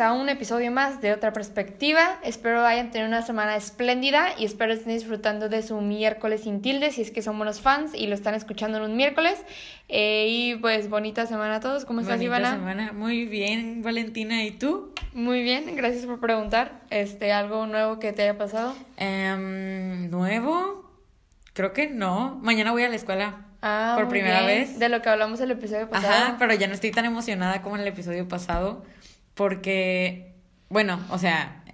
a un episodio más de Otra Perspectiva. Espero hayan tenido una semana espléndida y espero estén disfrutando de su miércoles sin tilde si es que son buenos fans y lo están escuchando en un miércoles. Eh, y pues bonita semana a todos. ¿Cómo estás, Bonita Ivana? semana. Muy bien, Valentina. ¿Y tú? Muy bien, gracias por preguntar. Este, ¿Algo nuevo que te haya pasado? Em, ¿Nuevo? Creo que no. Mañana voy a la escuela. Ah, Por primera bien. vez. De lo que hablamos el episodio pasado. Ajá, pero ya no estoy tan emocionada como en el episodio pasado. Porque, bueno, o sea,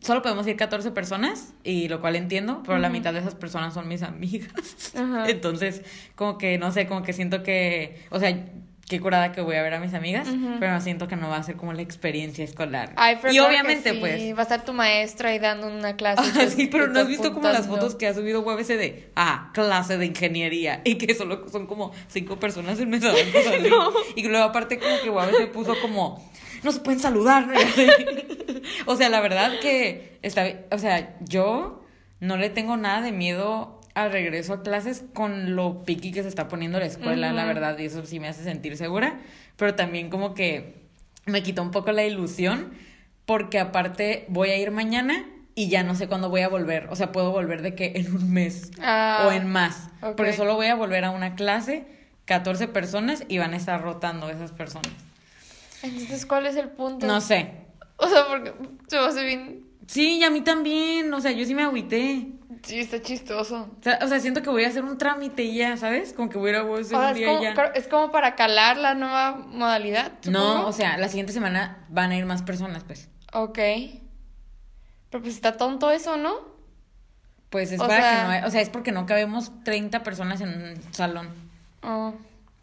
solo podemos ir 14 personas, y lo cual entiendo, pero la mitad de esas personas son mis amigas. Entonces, como que, no sé, como que siento que, o sea, qué curada que voy a ver a mis amigas, pero siento que no va a ser como la experiencia escolar. Ay, pero y claro obviamente, sí, pues. Va a estar tu maestra ahí dando una clase. Ah, tú- sí, pero ¿no has visto como las fotos que ha subido UABC de, ah, clase de ingeniería, y que solo son como cinco personas en mesa así. Y luego aparte como que UABC puso como, no se pueden saludar. O sea, la verdad que está, o sea, yo no le tengo nada de miedo al regreso a clases con lo piqui que se está poniendo la escuela, la verdad, y eso sí me hace sentir segura, pero también como que me quitó un poco la ilusión porque aparte voy a ir mañana y ya no sé cuándo voy a volver. O sea, puedo volver de que en un mes Ah, o en más. ok. Porque solo voy a volver a una clase, 14 personas y van a estar rotando esas personas. Entonces, ¿cuál es el punto? No sé. O sea, porque se va a hacer bien. Sí, y a mí también. O sea, yo sí me agüité. Sí, está chistoso. O sea, o sea, siento que voy a hacer un trámite y ya, ¿sabes? Como que voy a ir a O hacer sea, un es, día y como, ya. es como para calar la nueva modalidad. No, o sea, la siguiente semana van a ir más personas, pues. Ok. Pero pues está tonto eso, ¿no? Pues es O para sea- que no... hay- O sea, es porque no cabemos 30 personas en un salón. Oh.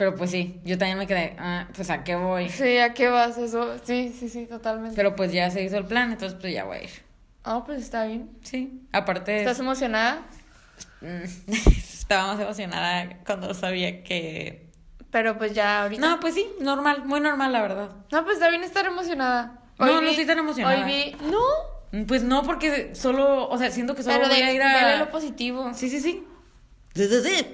Pero pues sí, yo también me quedé, ah, pues a qué voy. Sí, ¿a qué vas eso? Sí, sí, sí, totalmente. Pero pues ya se hizo el plan, entonces pues ya voy a ir. Ah, pues está bien. Sí, aparte ¿Estás emocionada? estaba más emocionada cuando sabía que... Pero pues ya ahorita. No, pues sí, normal, muy normal la verdad. No, pues está bien estar emocionada. No, no estoy tan emocionada. Hoy vi. No. Pues no, porque solo, o sea, siento que solo Pero voy de, a ir a... lo positivo. Sí, sí, sí.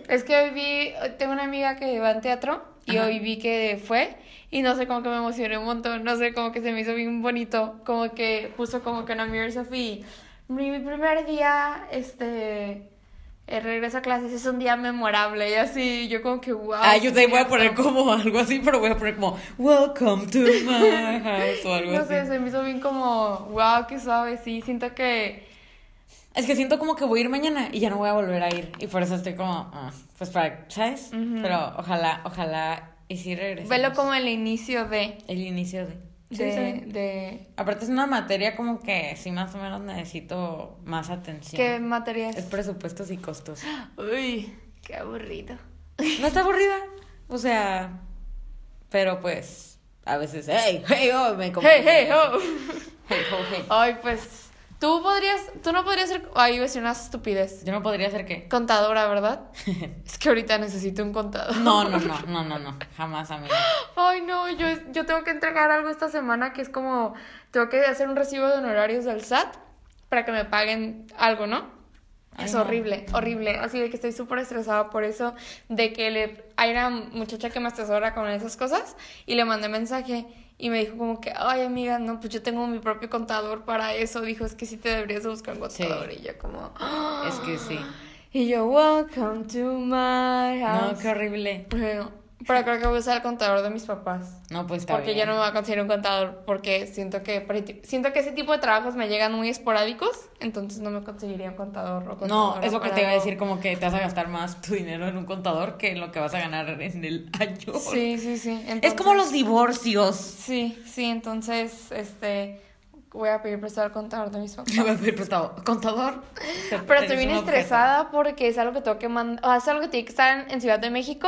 Es que hoy vi, tengo una amiga que va al teatro y Ajá. hoy vi que fue y no sé, como que me emocioné un montón, no sé, como que se me hizo bien bonito, como que puso como que una Mirror Sophie, mi, mi primer día, este, el regreso a clases es un día memorable y así, yo como que wow. Ah, yo te voy a poner como algo así, pero voy a poner como Welcome to my house o algo No así. sé, se me hizo bien como, wow, qué suave, sí, siento que... Es que siento como que voy a ir mañana y ya no voy a volver a ir. Y por eso estoy como, ah, pues para, ¿sabes? Pero ojalá, ojalá y sí regresemos. Velo como el inicio de... El inicio de... Sí, De, sí. de Aparte es una materia como que sí más o menos necesito más atención. ¿Qué materia Es es? presupuestos y costos. Uy, qué aburrido. No está aburrida. O sea, pero pues a veces, hey, hey, oh, me Hey, hey, oh. Hey, oh, hey. Ay, pues. Tú podrías. Tú no podrías ser. Ay, iba a decir una estupidez. Yo no podría hacer qué. Contadora, ¿verdad? es que ahorita necesito un contador. No, no, no, no, no, no. Jamás, amiga. Ay, no, yo, yo tengo que entregar algo esta semana que es como. Tengo que hacer un recibo de honorarios del SAT para que me paguen algo, ¿no? Ay, es no. horrible, horrible. Así de que estoy súper estresada por eso. De que le, hay una muchacha que me asesora con esas cosas y le mandé mensaje y me dijo como que, ay amiga, no, pues yo tengo mi propio contador para eso. Dijo, es que sí te deberías de buscar un contador. Y yo como. Es que sí. Y yo, welcome to my house. No, qué horrible. Pero creo que voy a usar el contador de mis papás. No, pues está Porque bien. ya no me voy a conseguir un contador porque siento que siento que ese tipo de trabajos me llegan muy esporádicos, entonces no me conseguiría un contador o No, contadora es lo que te iba a decir, como que te vas a gastar más tu dinero en un contador que en lo que vas a ganar en el año. Sí, sí, sí. Es como los divorcios. Sí, sí, entonces este voy a pedir prestado al contador de mis papás. Voy a pedir prestado. Contador. Pero estoy bien estresada porque es algo que tengo que mandar, o sea, es algo que tiene que estar en, en Ciudad de México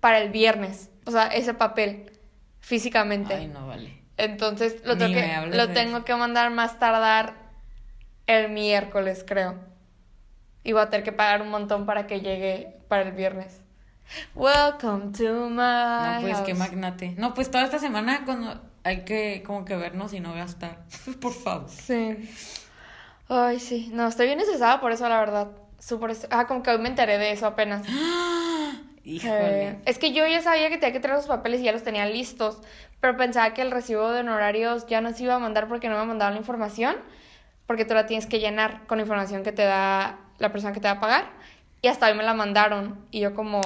para el viernes, o sea, ese papel físicamente. Ay, no vale. Entonces lo, tengo que, lo tengo que mandar más tardar el miércoles, creo. Y voy a tener que pagar un montón para que llegue para el viernes. Welcome to my No, pues qué house. magnate. No, pues toda esta semana cuando hay que como que vernos y no gastar. Por favor. Sí. Ay, sí. No, estoy bien estresada por eso, la verdad. Súper Ah, como que hoy me enteré de eso apenas. Híjole. Eh, es que yo ya sabía que tenía que traer los papeles y ya los tenía listos, pero pensaba que el recibo de honorarios ya no se iba a mandar porque no me mandaban la información, porque tú la tienes que llenar con la información que te da la persona que te va a pagar. Y hasta hoy me la mandaron y yo como...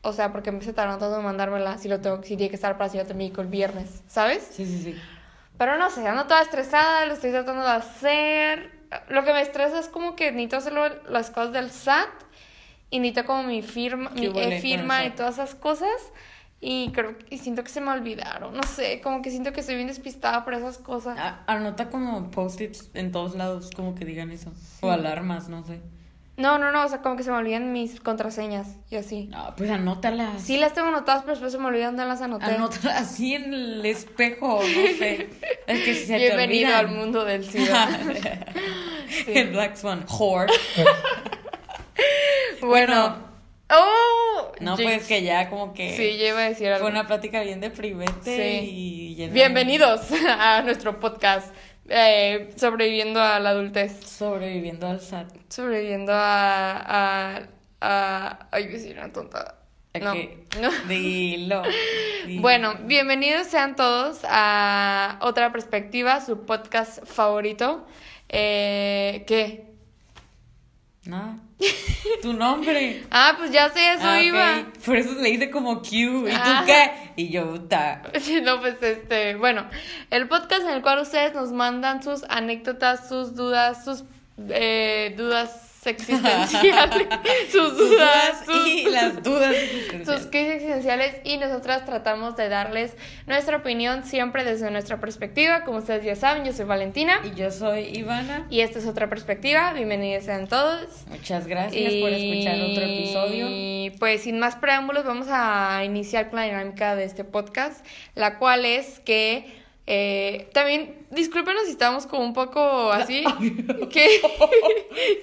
O sea, porque me se tardaron tanto en mandármela si lo tengo, si tiene que estar para Ciudad de México el viernes, ¿sabes? Sí, sí, sí. Pero no sé, ando toda estresada, lo estoy tratando de hacer. Lo que me estresa es como que necesito hacer las cosas del SAT necesito como mi firma, ¿Qué mi el firma y todas esas cosas. Y creo que y siento que se me olvidaron. No sé, como que siento que estoy bien despistada por esas cosas. A- Anota como post-its en todos lados, como que digan eso. O alarmas, no sé. No, no, no, o sea, como que se me olvidan mis contraseñas y así. No, pues anótalas. Sí las tengo anotadas, pero después se me olvidan dónde las anoté. Anótalas así en el espejo, no sé. Es que si se te Bienvenido olvidan. al mundo del SIDA. El Black Swan. Whore. bueno. ¡Oh! No, Jinx. pues que ya como que Sí, yo iba a decir algo. fue una plática bien deprimente Sí. y llena de- Bienvenidos a nuestro podcast eh, Sobreviviendo a la adultez. Sobreviviendo al SAT. Sobreviviendo a... a, a ay, voy a decir una tontada. ¿A No, qué? no. Dilo. dilo. Bueno, bienvenidos sean todos a Otra Perspectiva, su podcast favorito. Eh, ¿Qué? Nada. Tu nombre. Ah, pues ya sé, eso Ah, iba. Por eso le hice como Q. ¿Y Ah. tú qué? Y yo, ta. No, pues este, bueno, el podcast en el cual ustedes nos mandan sus anécdotas, sus dudas, sus eh, dudas existenciales, sus dudas, sus, y las dudas. sus crisis existenciales y nosotras tratamos de darles nuestra opinión siempre desde nuestra perspectiva. Como ustedes ya saben, yo soy Valentina Y yo soy Ivana. y esta es otra perspectiva. Bienvenidos sean todos. Muchas gracias por escuchar otro episodio. Y pues sin más preámbulos vamos a iniciar con la dinámica de este podcast, la cual es que eh, también discúlpenos si estamos como un poco así, que,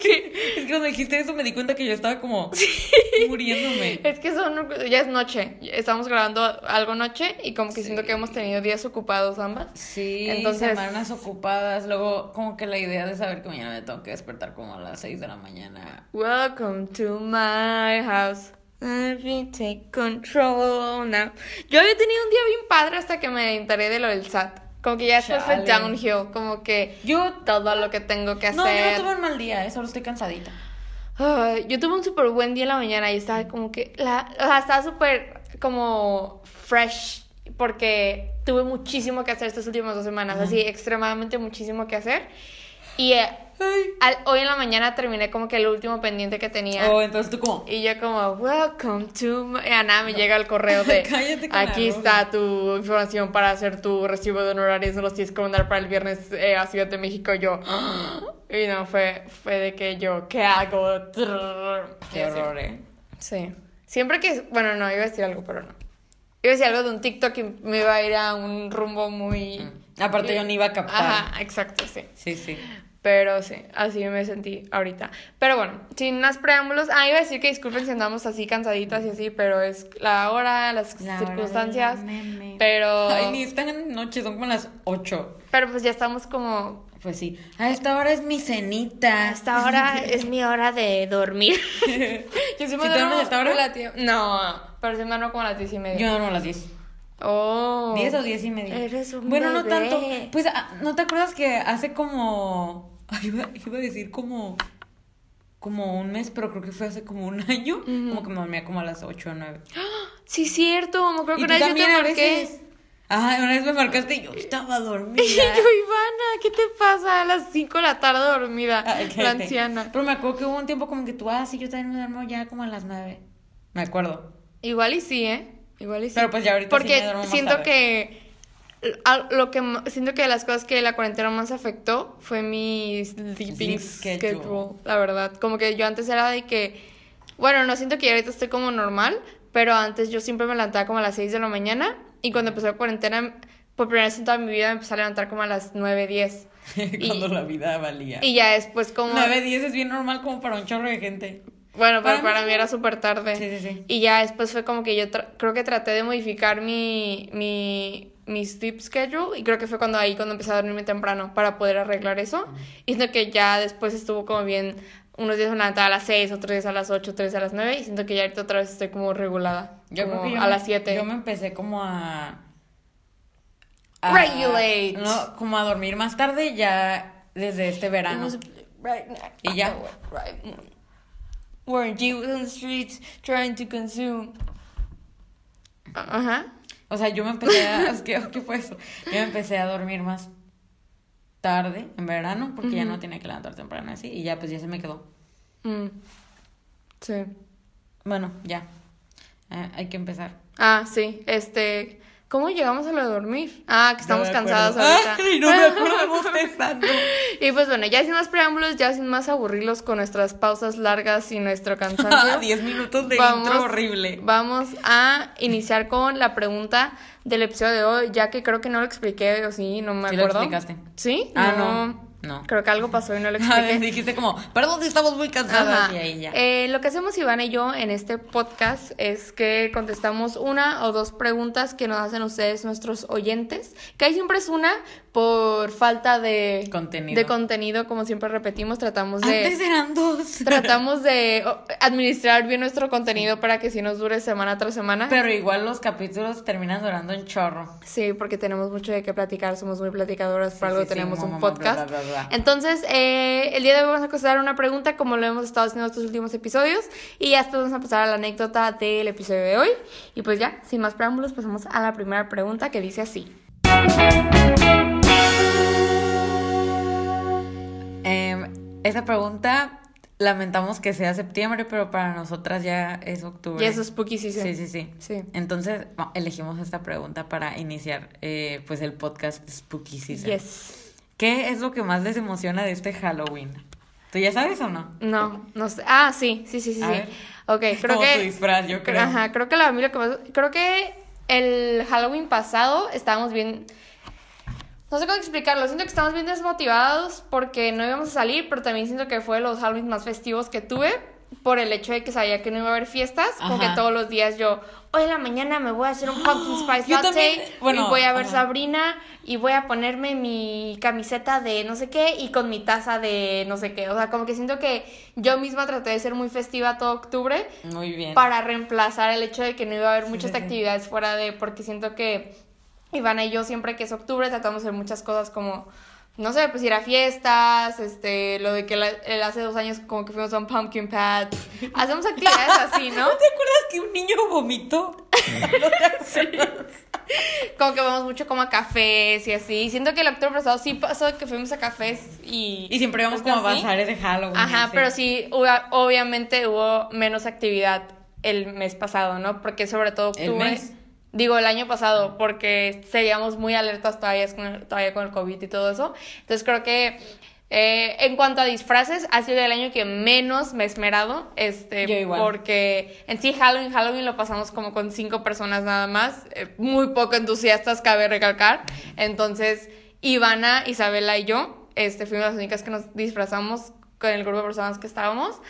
que Es que cuando dijiste eso me di cuenta que yo estaba como muriéndome. es que son ya es noche, estamos grabando algo noche y como que siento que hemos tenido días ocupados ambas. Sí, Entonces- semanas ocupadas. Luego, como que la idea de saber que mañana me tengo que despertar como a las 6 de la mañana. Welcome to my house. Take control now. Yo había tenido un día bien padre hasta que me enteré de lo del SAT. Como que ya después fue downhill, como que Yo. todo lo que tengo que hacer. No, yo no tuve un mal día, eh, solo estoy cansadita. Ay, yo tuve un súper buen día en la mañana y estaba como que, la, o sea, estaba súper como fresh porque tuve muchísimo que hacer estas últimas dos semanas, así extremadamente muchísimo que hacer. Y eh, al- hoy en la mañana terminé como que el último pendiente que tenía. Oh, entonces tú como. Y yo como, welcome to my... Y a nada me llega el correo de, Cállate con aquí rosa". está tu información para hacer tu recibo de honorarios, no los tienes que mandar para el viernes eh, a Ciudad de México. Y yo, y no, fue, fue de que yo, ¿qué hago? Qué horror, eh. Sí. Siempre que, bueno, no, iba a decir algo, pero no. Iba a decir algo de un TikTok y me iba a ir a un rumbo muy... Aparte, yo ni iba a captar. Ajá, exacto, sí. Sí, sí. Pero sí, así me sentí ahorita. Pero bueno, sin más preámbulos. Ah, iba a decir que disculpen si andamos así cansaditas y así, pero es la hora, las La hora circunstancias. del meme. Pero. Ay, ni están en noche, son como las 8. Pero pues ya estamos como. Pues sí. A esta hora es mi cenita. Esta hora es mi hora de dormir. Yo sí ¿Sí duermo duermes a esta hora? relativo- No, pero sí me duermo como a las diez y media. Yo duermo a las 10. Oh. 10 o 10 y media. Eres un Bueno, no tanto. Pues, ah, ¿no te acuerdas que hace como. Ay, iba, iba a decir como. Como un mes, pero creo que fue hace como un año. Como que me dormía como a las 8 o 9. Sí, cierto. Me Y que una vez yo te marqué. Ajá, una vez me marcaste y yo estaba dormida. Y yo, Ivana, ¿qué te pasa? A las 5 de la tarde dormida. Ay, la anciana. Pero me acuerdo que hubo un tiempo como que tú, ah, sí, yo también me duermo ya como a las 9. Me acuerdo. Igual y sí, ¿eh? Igual y sí. Pero pues ya ahorita sí Porque me duermo más siento tarde. que lo que siento que de las cosas que la cuarentena más afectó fue mi sleeping Sleep schedule. schedule. la verdad. Como que yo antes era de que bueno, no siento que ahorita estoy como normal, pero antes yo siempre me levantaba como a las 6 de la mañana y cuando empezó la cuarentena por primera vez en toda mi vida me empecé a levantar como a las 9, 10. Cuando Y- la vida valía. Y ya después como 9, 10 es bien normal como para un chorro de gente. Bueno, pero Para para mí era súper tarde. Sí, sí, sí. Y ya después fue como que yo creo que traté de modificar mi, mi, mi sleep schedule y creo que fue cuando ahí cuando empecé a dormirme temprano para poder arreglar eso. Y siento que ya después estuvo como bien unos días me levantaba a las 6, otros días a las 8, otros días a las 9 y siento que ya ahorita otra vez estoy como regulada. Yo como creo que yo a me- las 7. Yo me empecé como a. a- Regulate. No, como a dormir más tarde ya desde este verano. Y ya. We're you on the streets trying to consume. Ajá. O sea, yo me empecé a. ¿Qué fue eso? Yo me empecé a dormir más tarde en verano porque ya no tenía que levantar temprano así y ya pues ya se me quedó. Mm. Sí. Bueno, ya. Eh, hay que empezar. Ah, sí. Este. ¿Cómo llegamos a lo de dormir? Ah, que estamos No cansadas acuerdo. ahorita. Ay, no me acuerdo bostezando. Y pues bueno, ya sin más preámbulos, ya sin más aburrirlos con nuestras pausas largas y nuestro cansancio. 10 minutos de Vamos- intro horrible. Vamos a iniciar con la pregunta del episodio de hoy, ya que creo que no lo expliqué, o sí, no me Sí lo acuerdo. explicaste. ¿Sí? Ah, no. No. Creo que algo pasó y no lo A ver, expliqué. dijiste como, perdón, estamos muy cansadas. Y ahí ya. Eh, lo que hacemos Iván y yo en este podcast es que contestamos una o dos preguntas que nos hacen ustedes, nuestros oyentes, que ahí siempre es una por falta de Contenido. de contenido, como siempre repetimos, tratamos de Antes eran dos. tratamos de administrar bien nuestro contenido para que sí nos dure semana tras semana. Pero igual los capítulos terminan durando un chorro. Sí, porque tenemos mucho de qué platicar, somos muy platicadoras, por Sí, algo sí, tenemos un podcast. bla, bla, bla. Entonces, eh, el día de hoy vamos a contestar una pregunta como lo hemos estado haciendo estos últimos episodios y ya después vamos a pasar a la anécdota del episodio de hoy. Y pues ya, sin más preámbulos, pasamos a la primera pregunta que dice así. Esa pregunta, lamentamos que sea septiembre, pero para nosotras ya es octubre. Y eso es spooky season. Sí, sí, sí. Sí. Entonces, bueno, elegimos esta pregunta para iniciar eh, pues el podcast Spooky Season. Yes. ¿Qué es lo que más les emociona de este Halloween? ¿Tú ya sabes o no? No, no sé. Ah, sí, sí, sí, sí. A sí. ver. Ok, creo Como que. tu disfraz, yo creo. Ajá, creo que la a mí lo que más. Creo que el Halloween pasado estábamos bien. No sé cómo explicarlo. Siento que estamos bien desmotivados porque no íbamos a salir, pero también siento que fue de los Halloween más festivos que tuve por el hecho de que sabía que no iba a haber fiestas. Como que Ajá. todos los días yo, hoy en la mañana me voy a hacer un pumpkin spice latte también, bueno, y voy a ver ajá. Sabrina y voy a ponerme mi camiseta de no sé qué y con mi taza de no sé qué. O sea, como que siento que yo misma traté de ser muy festiva todo octubre Muy bien. para reemplazar el hecho de que no iba a haber muchas sí. actividades fuera de, porque siento que Ivana y yo siempre que es octubre tratamos de hacer muchas cosas como, no sé, pues ir a fiestas, este, lo de que la- el hace dos años como que fuimos a un pumpkin patch, hacemos actividades así, ¿no? ¿No te acuerdas que un niño vomitó? Como que vamos mucho como a cafés y así, siento que el octubre pasado sí pasó que fuimos a cafés y... Y siempre íbamos como a bazares de Halloween. Ajá, así. pero sí, hubo- obviamente hubo menos actividad el mes pasado, ¿no? Porque sobre todo ¿El octubre. mes? Digo, el año pasado, porque seguíamos muy alertas todavía con el, todavía con el COVID y todo eso. Entonces creo que eh, en cuanto a disfraces, ha sido el año que menos me he esmerado. Este, Yo igual. Porque en sí Halloween, Halloween lo pasamos como con cinco personas nada más. eh, muy poco entusiastas, cabe recalcar. Entonces, Ivana, Isabela y yo este, fuimos las únicas que nos disfrazamos con el grupo de personas que estábamos.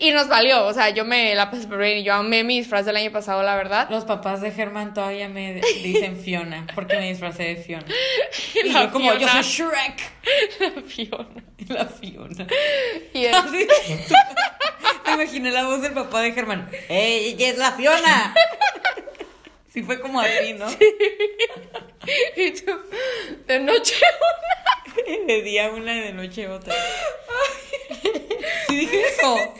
Y nos valió, o sea, yo me la pasé súper bien y yo amé mi disfraz del año pasado, la verdad. Los papás de Germán todavía me dicen Fiona, porque me disfracé de Fiona. Y La yo como, yo soy Shrek. Fiona. La Fiona. Y es- Así. Me imaginé la voz del papá de Germán. ¡Ey, ella es la Fiona! Sí fue como así, ¿no? y tú, de noche De día una y de noche otra. ¿Sí dije eso?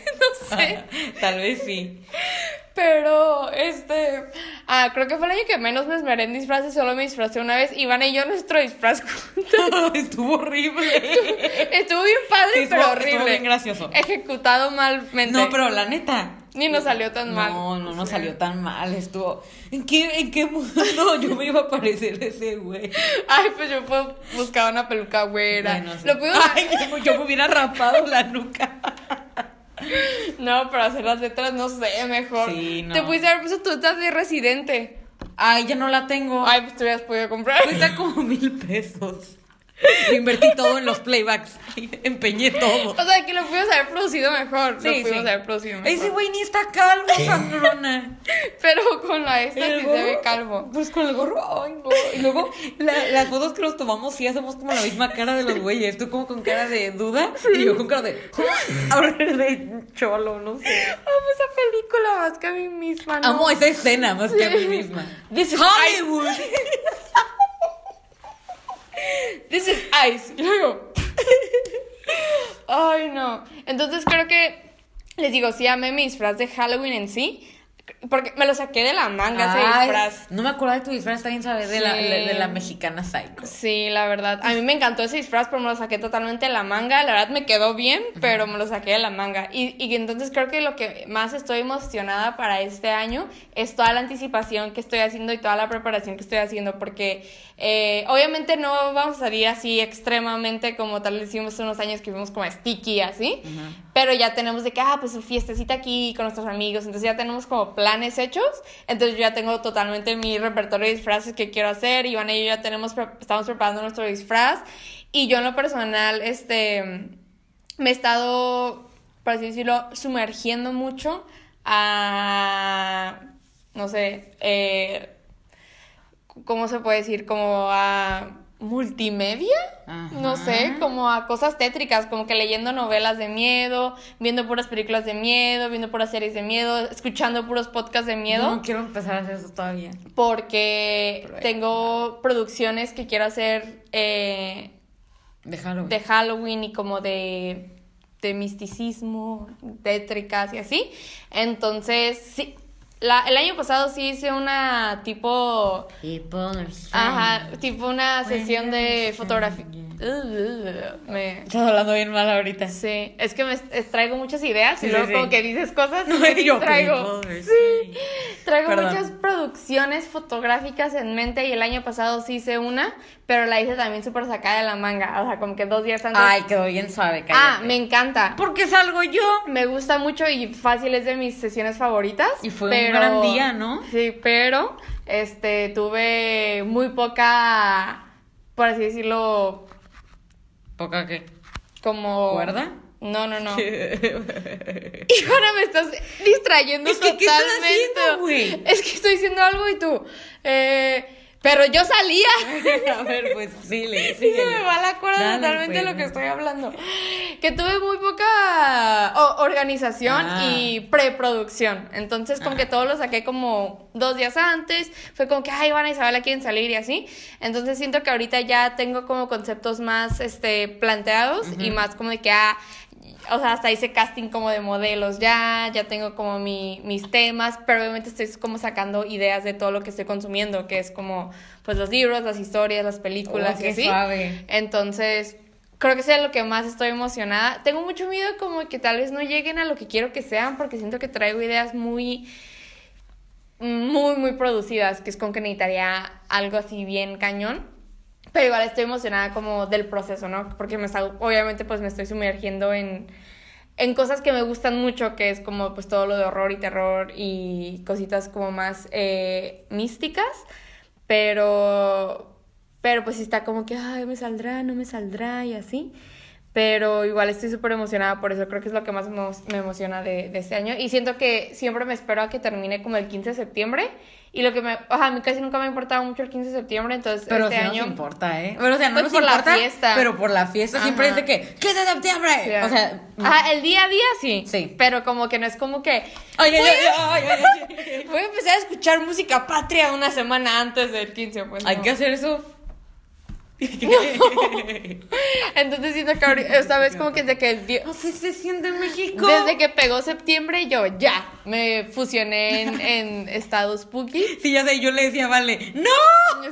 No sé. Tal vez sí. Pero, este. Ah, creo que fue el año que menos me esmeré en disfraces. Solo me disfracé una vez. Ivana y yo, nuestro disfraz juntos. Estuvo horrible. Estuvo bien padre, Sí, estuvo- pero estuvo horrible. bien gracioso. Ejecutado malmente. No, pero la neta. Ni nos salió tan mal. No, no nos salió tan mal. Estuvo. ¿En qué, en qué mundo yo me iba a parecer ese güey? Ay, pues yo buscaba una peluca güera. Bueno, sí. Lo pudimos- Ay, yo, me hubiera rapado la nuca. No, pero hacer las letras, no sé, mejor. Sí, no. Te pudiste haber puesto tu letra de residente. Ay, ya no la tengo. Ay, pues te hubieras podido comprar. Cuesta como mil pesos. Lo invertí todo en los playbacks. Empeñé todo. O sea, que lo pudimos haber producido mejor. lo Sí, pudimos sí. haber producido mejor. Ese güey ni está calvo, sangrona. Pero con la esta ¿El sí gorro? se ve calvo. Pues con el gorro, ay no. Y luego la- las fotos que nos tomamos sí hacemos como la misma cara de los güeyes. Tú como con cara de duda y yo con cara de. Ahora de cholo, no sé. Amo esa película más que a mí misma. ¿no? Amo esa escena más que a mí misma. This is Hollywood. This is ice. Y luego. Ay, no. Entonces creo que. Les digo, sí amé mi disfraz de Halloween en sí. Porque me lo saqué de la manga ese Ay, disfraz. No me acuerdo de tu disfraz, bien sabes, de, la, Sí. de, de la mexicana psycho. Sí, la verdad. A mí me encantó ese disfraz, pero me lo saqué totalmente de la manga. La verdad me quedó bien, pero me lo saqué de la manga. Y, y entonces creo que lo que más estoy emocionada para este año es toda la anticipación que estoy haciendo y toda la preparación que estoy haciendo. Porque eh, obviamente no vamos a salir así extremadamente como tal vez hicimos unos años que fuimos como sticky así. Pero ya tenemos de que, ah, pues su fiestecita aquí con nuestros amigos. Entonces ya tenemos como planes hechos. Entonces yo ya tengo totalmente mi repertorio de disfraces que quiero hacer. Iván y yo ya tenemos, estamos preparando nuestro disfraz. Y yo en lo personal, este, me he estado, por así decirlo, sumergiendo mucho a, no sé, eh, ¿cómo se puede decir? Como a multimedia, no sé, como a cosas tétricas, como que leyendo novelas de miedo, viendo puras películas de miedo, viendo puras series de miedo, escuchando puros podcasts de miedo, No quiero empezar a hacer eso todavía. porque Pero, tengo producciones que quiero hacer eh, Déjalo. de Halloween y como de, de misticismo, tétricas y así. Entonces, sí, la, el año pasado sí hice una tipo... Ajá, tipo una sesión de fotografía. Me... Estás hablando bien mal ahorita. Sí, es que me traigo muchas ideas Sí, y sí, luego sí. como que dices cosas y No, me yo. Creeper, Sí, sí. traigo Perdón. muchas producciones fotográficas en mente y el año pasado sí hice una, pero la hice también súper sacada de la manga, o sea, como que dos días antes. Ay, quedó bien suave, cállate. ah, me encanta. Porque salgo yo. Me gusta mucho y fácil es de mis sesiones favoritas. Y fue un gran día, ¿no? Sí, pero este tuve muy poca, por así decirlo, ¿Poca qué? como. ¿Cuerda? No, no, no. Y ahora me estás distrayendo Es que, ¿qué estás totalmente. haciendo, güey? Es que estoy diciendo algo y tú. Eh, pero yo salía. a ver, pues síguele, Y se síguele. me va la cuerda totalmente de pues. lo que estoy hablando. Que tuve muy poca organización Ah. y preproducción. Entonces, como que todo lo saqué como dos días antes. Fue como que, ay, Ivana y Isabela quieren salir y así. Entonces, siento que ahorita ya tengo como conceptos más este, planteados y más como de que, ah, o sea, hasta hice casting como de modelos ya, ya tengo como mi, mis temas, pero obviamente estoy como sacando ideas de todo lo que estoy consumiendo, que es como, pues, los libros, las historias, las películas Oh, y qué así. suave. Entonces, creo que sea lo que más estoy emocionada. Tengo mucho miedo como que tal vez no lleguen a lo que quiero que sean, porque siento que traigo ideas muy, muy, muy producidas, que es con que necesitaría algo así bien cañón. Pero igual estoy emocionada como del proceso, ¿no? Porque me está, obviamente pues me estoy sumergiendo en, en cosas que me gustan mucho, que es como pues todo lo de horror y terror y cositas como más eh, místicas. Pero, pero pues está como que, ay, me saldrá, no me saldrá y así. Pero igual estoy súper emocionada por eso, creo que es lo que más me, emociona de, de este año. Y siento que siempre me espero a que termine como el 15 de septiembre. Y lo que me, o sea, a mí casi nunca me ha importado mucho el 15 de septiembre, entonces Pero este sí año... nos importa, ¿eh? Pero, o sea, no Pues nos por la importa, fiesta. pero por la fiesta siempre Ajá. es de que, ¿qué de septiembre? Sí, O sea, Ajá, el día a día sí. Sí. Pero como que no es como que. ay, ay, ay, ay, ay, ay. Voy a empezar a escuchar música patria una semana antes del 15, pues. Hay no. que hacer eso. Entonces siento que ahorita- esta vez como que desde que el di- Así se siente en México. Desde que pegó septiembre, yo ya me fusioné en, en estado spooky. Sí, ya sé, yo le decía, vale, ¡no!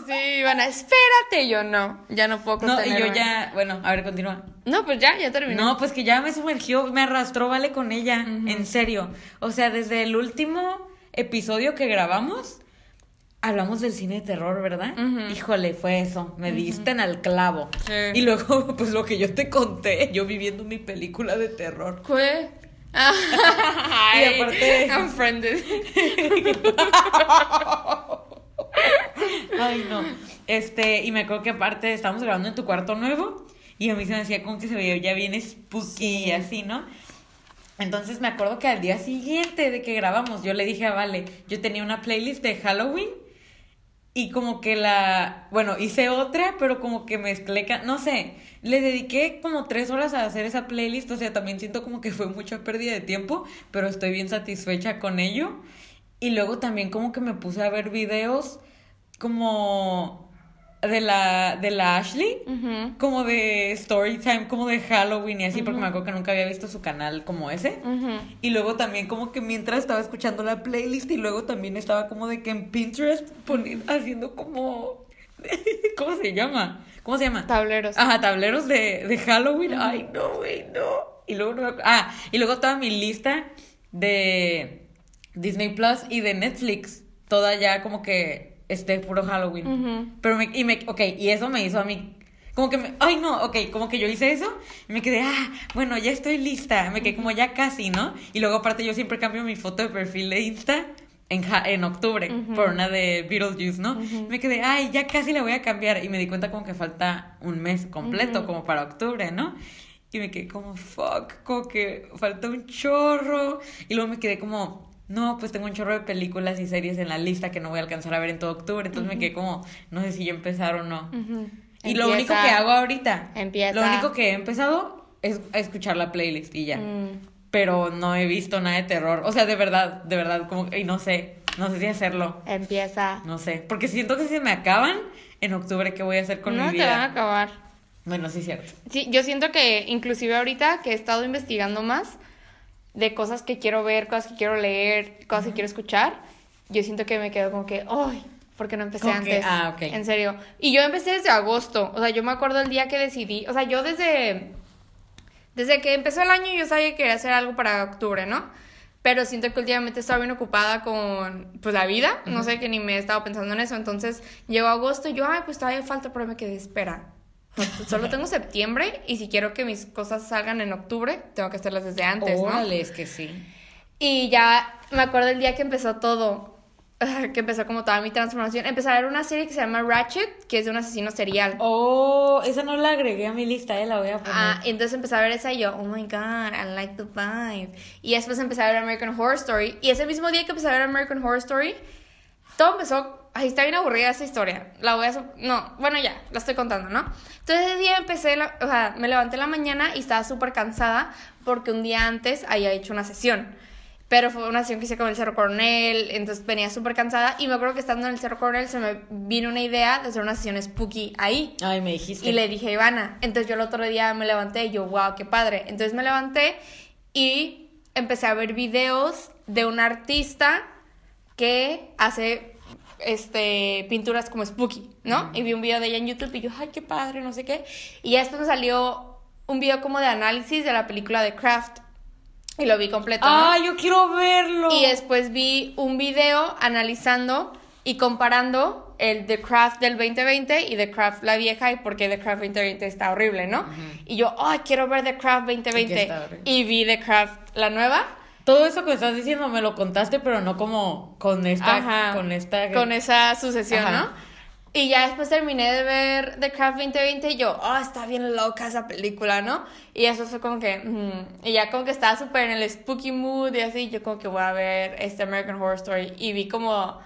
Sí, Ivana, espérate. Yo no, ya no puedo No, y yo ya, bueno, a ver, continúa. No, pues ya, ya terminó. No, pues que ya me sumergió, me arrastró, vale, con ella, en serio. O sea, desde el último episodio que grabamos, hablamos del cine de terror, ¿verdad? Híjole, fue eso, me diste en al clavo. Sí. Y luego, pues lo que yo te conté, yo viviendo mi película de terror. ¿Qué? Y aparte- Unfriended. Ay, no. Este, y me acuerdo que aparte estábamos grabando en tu cuarto nuevo y a mí se me hacía como que se veía ya bien spooky y así, ¿no? Entonces me acuerdo que al día siguiente de que grabamos, yo le dije a Vale, yo tenía una playlist de Halloween y como que la, bueno, hice otra, pero como que mezclé, no sé, le dediqué como tres horas a hacer esa playlist, o sea, también siento como que fue mucha pérdida de tiempo, pero estoy bien satisfecha con ello. Y luego también como que me puse a ver videos como de la, de la Ashley, como de story time, como de Halloween y así, porque me acuerdo que nunca había visto su canal como ese. Y luego también como que mientras estaba escuchando la playlist y luego también estaba como de que en Pinterest poni- haciendo como... ¿Cómo se llama? ¿Cómo se llama? Tableros. Ajá, tableros de, de Halloween. Ay, no, güey, no. Y luego no me Ah, y luego toda mi lista de Disney Plus y de Netflix. Toda ya como que esté puro Halloween. Ujú. Pero me, y me, ok, y eso me hizo a mí, como que me, ay no, ok, como que yo hice eso, y me quedé, ah, bueno, ya estoy lista, me quedé como ya casi, ¿no? Y luego aparte yo siempre cambio mi foto de perfil de Insta en, ja- en octubre, por una de Beetlejuice, ¿no? Me quedé, ay, ya casi la voy a cambiar, y me di cuenta como que falta un mes completo, como para octubre, ¿no? Y me quedé como, fuck, como que falta un chorro, y luego me quedé como... No, pues tengo un chorro de películas y series en la lista que no voy a alcanzar a ver en todo octubre. Entonces me quedé como, no sé si ya empezar o no. Y lo único que hago ahorita, Empieza. lo único que he empezado es a escuchar la playlist y ya. Mm. Pero no he visto nada de terror. O sea, de verdad, de verdad, como, y no sé, no sé si hacerlo. Empieza. No sé, porque siento que si se me acaban en octubre, ¿qué voy a hacer con no mi te van a vida? acabar. Bueno, sí, cierto. Sí, yo siento que inclusive ahorita que he estado investigando más de cosas que quiero ver, cosas que quiero leer, cosas que quiero escuchar, yo siento que me quedo como que, ¡ay! ¿Por qué no empecé Como que- antes? ah, ok. En serio. Y yo empecé desde agosto. O sea, yo me acuerdo el día que decidí. O sea, yo desde. Desde que empezó el año yo sabía que quería hacer algo para octubre, ¿no? Pero siento que últimamente estaba bien ocupada con pues la vida, no sé que ni me he estado pensando en eso, entonces llegó agosto y yo, ay, pues todavía falta, pero me quedé, espera. Solo tengo septiembre y si quiero que mis cosas salgan en octubre, tengo que hacerlas desde antes, ¿no? Órale, es que sí. Y ya me acuerdo el día que empezó todo, que empezó como toda mi transformación. Empecé a ver una serie que se llama Ratchet, que es de un asesino serial. Oh, esa no la agregué a mi lista, eh, la voy a poner. Ah, entonces empecé a ver esa y yo, oh my god, I like the vibe. Y después empecé a ver American Horror Story. Y ese mismo día que empecé a ver American Horror Story, todo empezó. Ay, está bien aburrida esa historia. La voy a. No, bueno, ya, la estoy contando, ¿no? Entonces ese día empecé, la- o sea, me levanté en la mañana y estaba súper cansada porque un día antes había hecho una sesión. Pero fue una sesión que hice con el Cerro Coronel, entonces venía súper cansada. Y me acuerdo que estando en el Cerro Coronel se me vino una idea de hacer una sesión spooky ahí. Ay, me dijiste. Y le dije a Ivana. Entonces yo el otro día me levanté y yo, wow, qué padre. Entonces me levanté y empecé a ver videos de un artista que hace este pinturas como spooky, ¿no? Y vi un video de ella en YouTube y yo, ay, qué padre, no sé qué. Y ya después me salió un video como de análisis de la película de Craft. Y lo vi completo. ¿no? Ah, yo quiero verlo. Y después vi un video analizando y comparando el The Craft del 2020 y The Craft la vieja y por qué The Craft 2020 está horrible, ¿no? Y yo, ay, quiero ver The Craft ¿Y qué 2020. está horrible? Y vi The Craft la nueva. Todo eso que estás diciendo me lo contaste, pero no como con esta, Ajá. con esta. Con esa sucesión, Ajá. ¿no? Y ya después terminé de ver The Craft 2020 y yo, oh, está bien loca esa película, ¿no? Y eso fue como que, mm, y ya como que estaba súper en el spooky mood y así, yo como que voy a ver este American Horror Story y vi como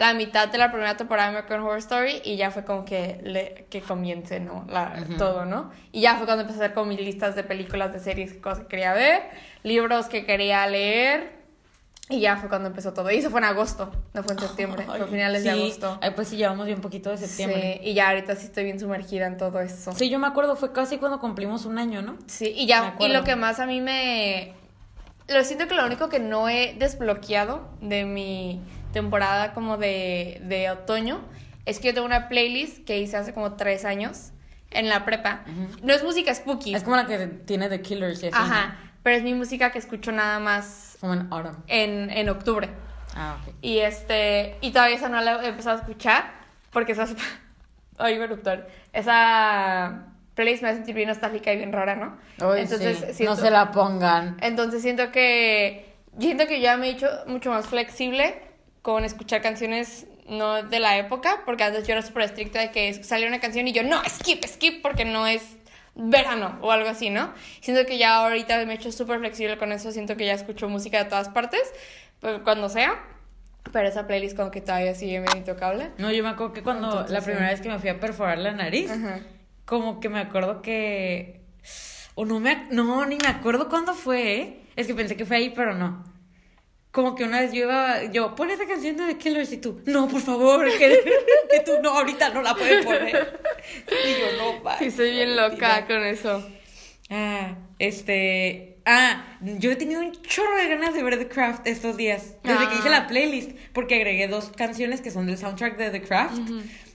la mitad de la primera temporada de American Horror Story y ya fue como que, le, que comience, ¿no? La, Todo, ¿no? Y ya fue cuando empecé a hacer como mis listas de películas, de series, cosas que quería ver, libros que quería leer. Y ya fue cuando empezó todo. Y eso fue en agosto, no fue en septiembre, fue a finales de agosto. Ay, pues sí, llevamos bien poquito de septiembre. Sí, y ya ahorita sí estoy bien sumergida en todo eso. Sí, yo me acuerdo, fue casi cuando cumplimos un año, ¿no? Sí, y ya, y lo que más a mí me... Lo siento que lo único que no he desbloqueado de mi temporada como de, de otoño es que yo tengo una playlist que hice hace como tres años en la prepa. No es música spooky. Es como la que tiene The Killers y así. Ajá, pero es mi música que escucho nada más Como en Autumn. en, en octubre. Ah, ok. Y este, y todavía esa no la he empezado a escuchar porque esa ay, eruptar. Esa playlist me hace sentir bien nostálgica y bien rara, ¿no? Ay, entonces sí. siento, No se la pongan. entonces siento que yo siento que ya me he hecho mucho más flexible con escuchar canciones no de la época, porque antes yo era súper estricta de que salía una canción y yo, no, skip, skip, porque no es verano o algo así, ¿no? Siento que ya ahorita me he hecho súper flexible con eso, siento que ya escucho música de todas partes, pues cuando sea. Pero esa playlist como que todavía sigue medio intocable. No, yo me acuerdo que cuando Entonces, la sí. primera vez que me fui a perforar la nariz, Ajá. como que me acuerdo que... O no me... No, ni me acuerdo cuándo fue, ¿eh? Es que pensé que fue ahí, pero no. Como que una vez yo iba... Yo, pon esa canción de The Killers y tú... No, por favor, que, que tú no, ahorita no la puedes poner. Y yo, no, va. Sí, soy bien loca con eso. Ah, este... Ah, yo he tenido un chorro de ganas de ver The Craft estos días. Desde que hice Ah. la playlist. Porque agregué dos canciones que son del soundtrack de The Craft.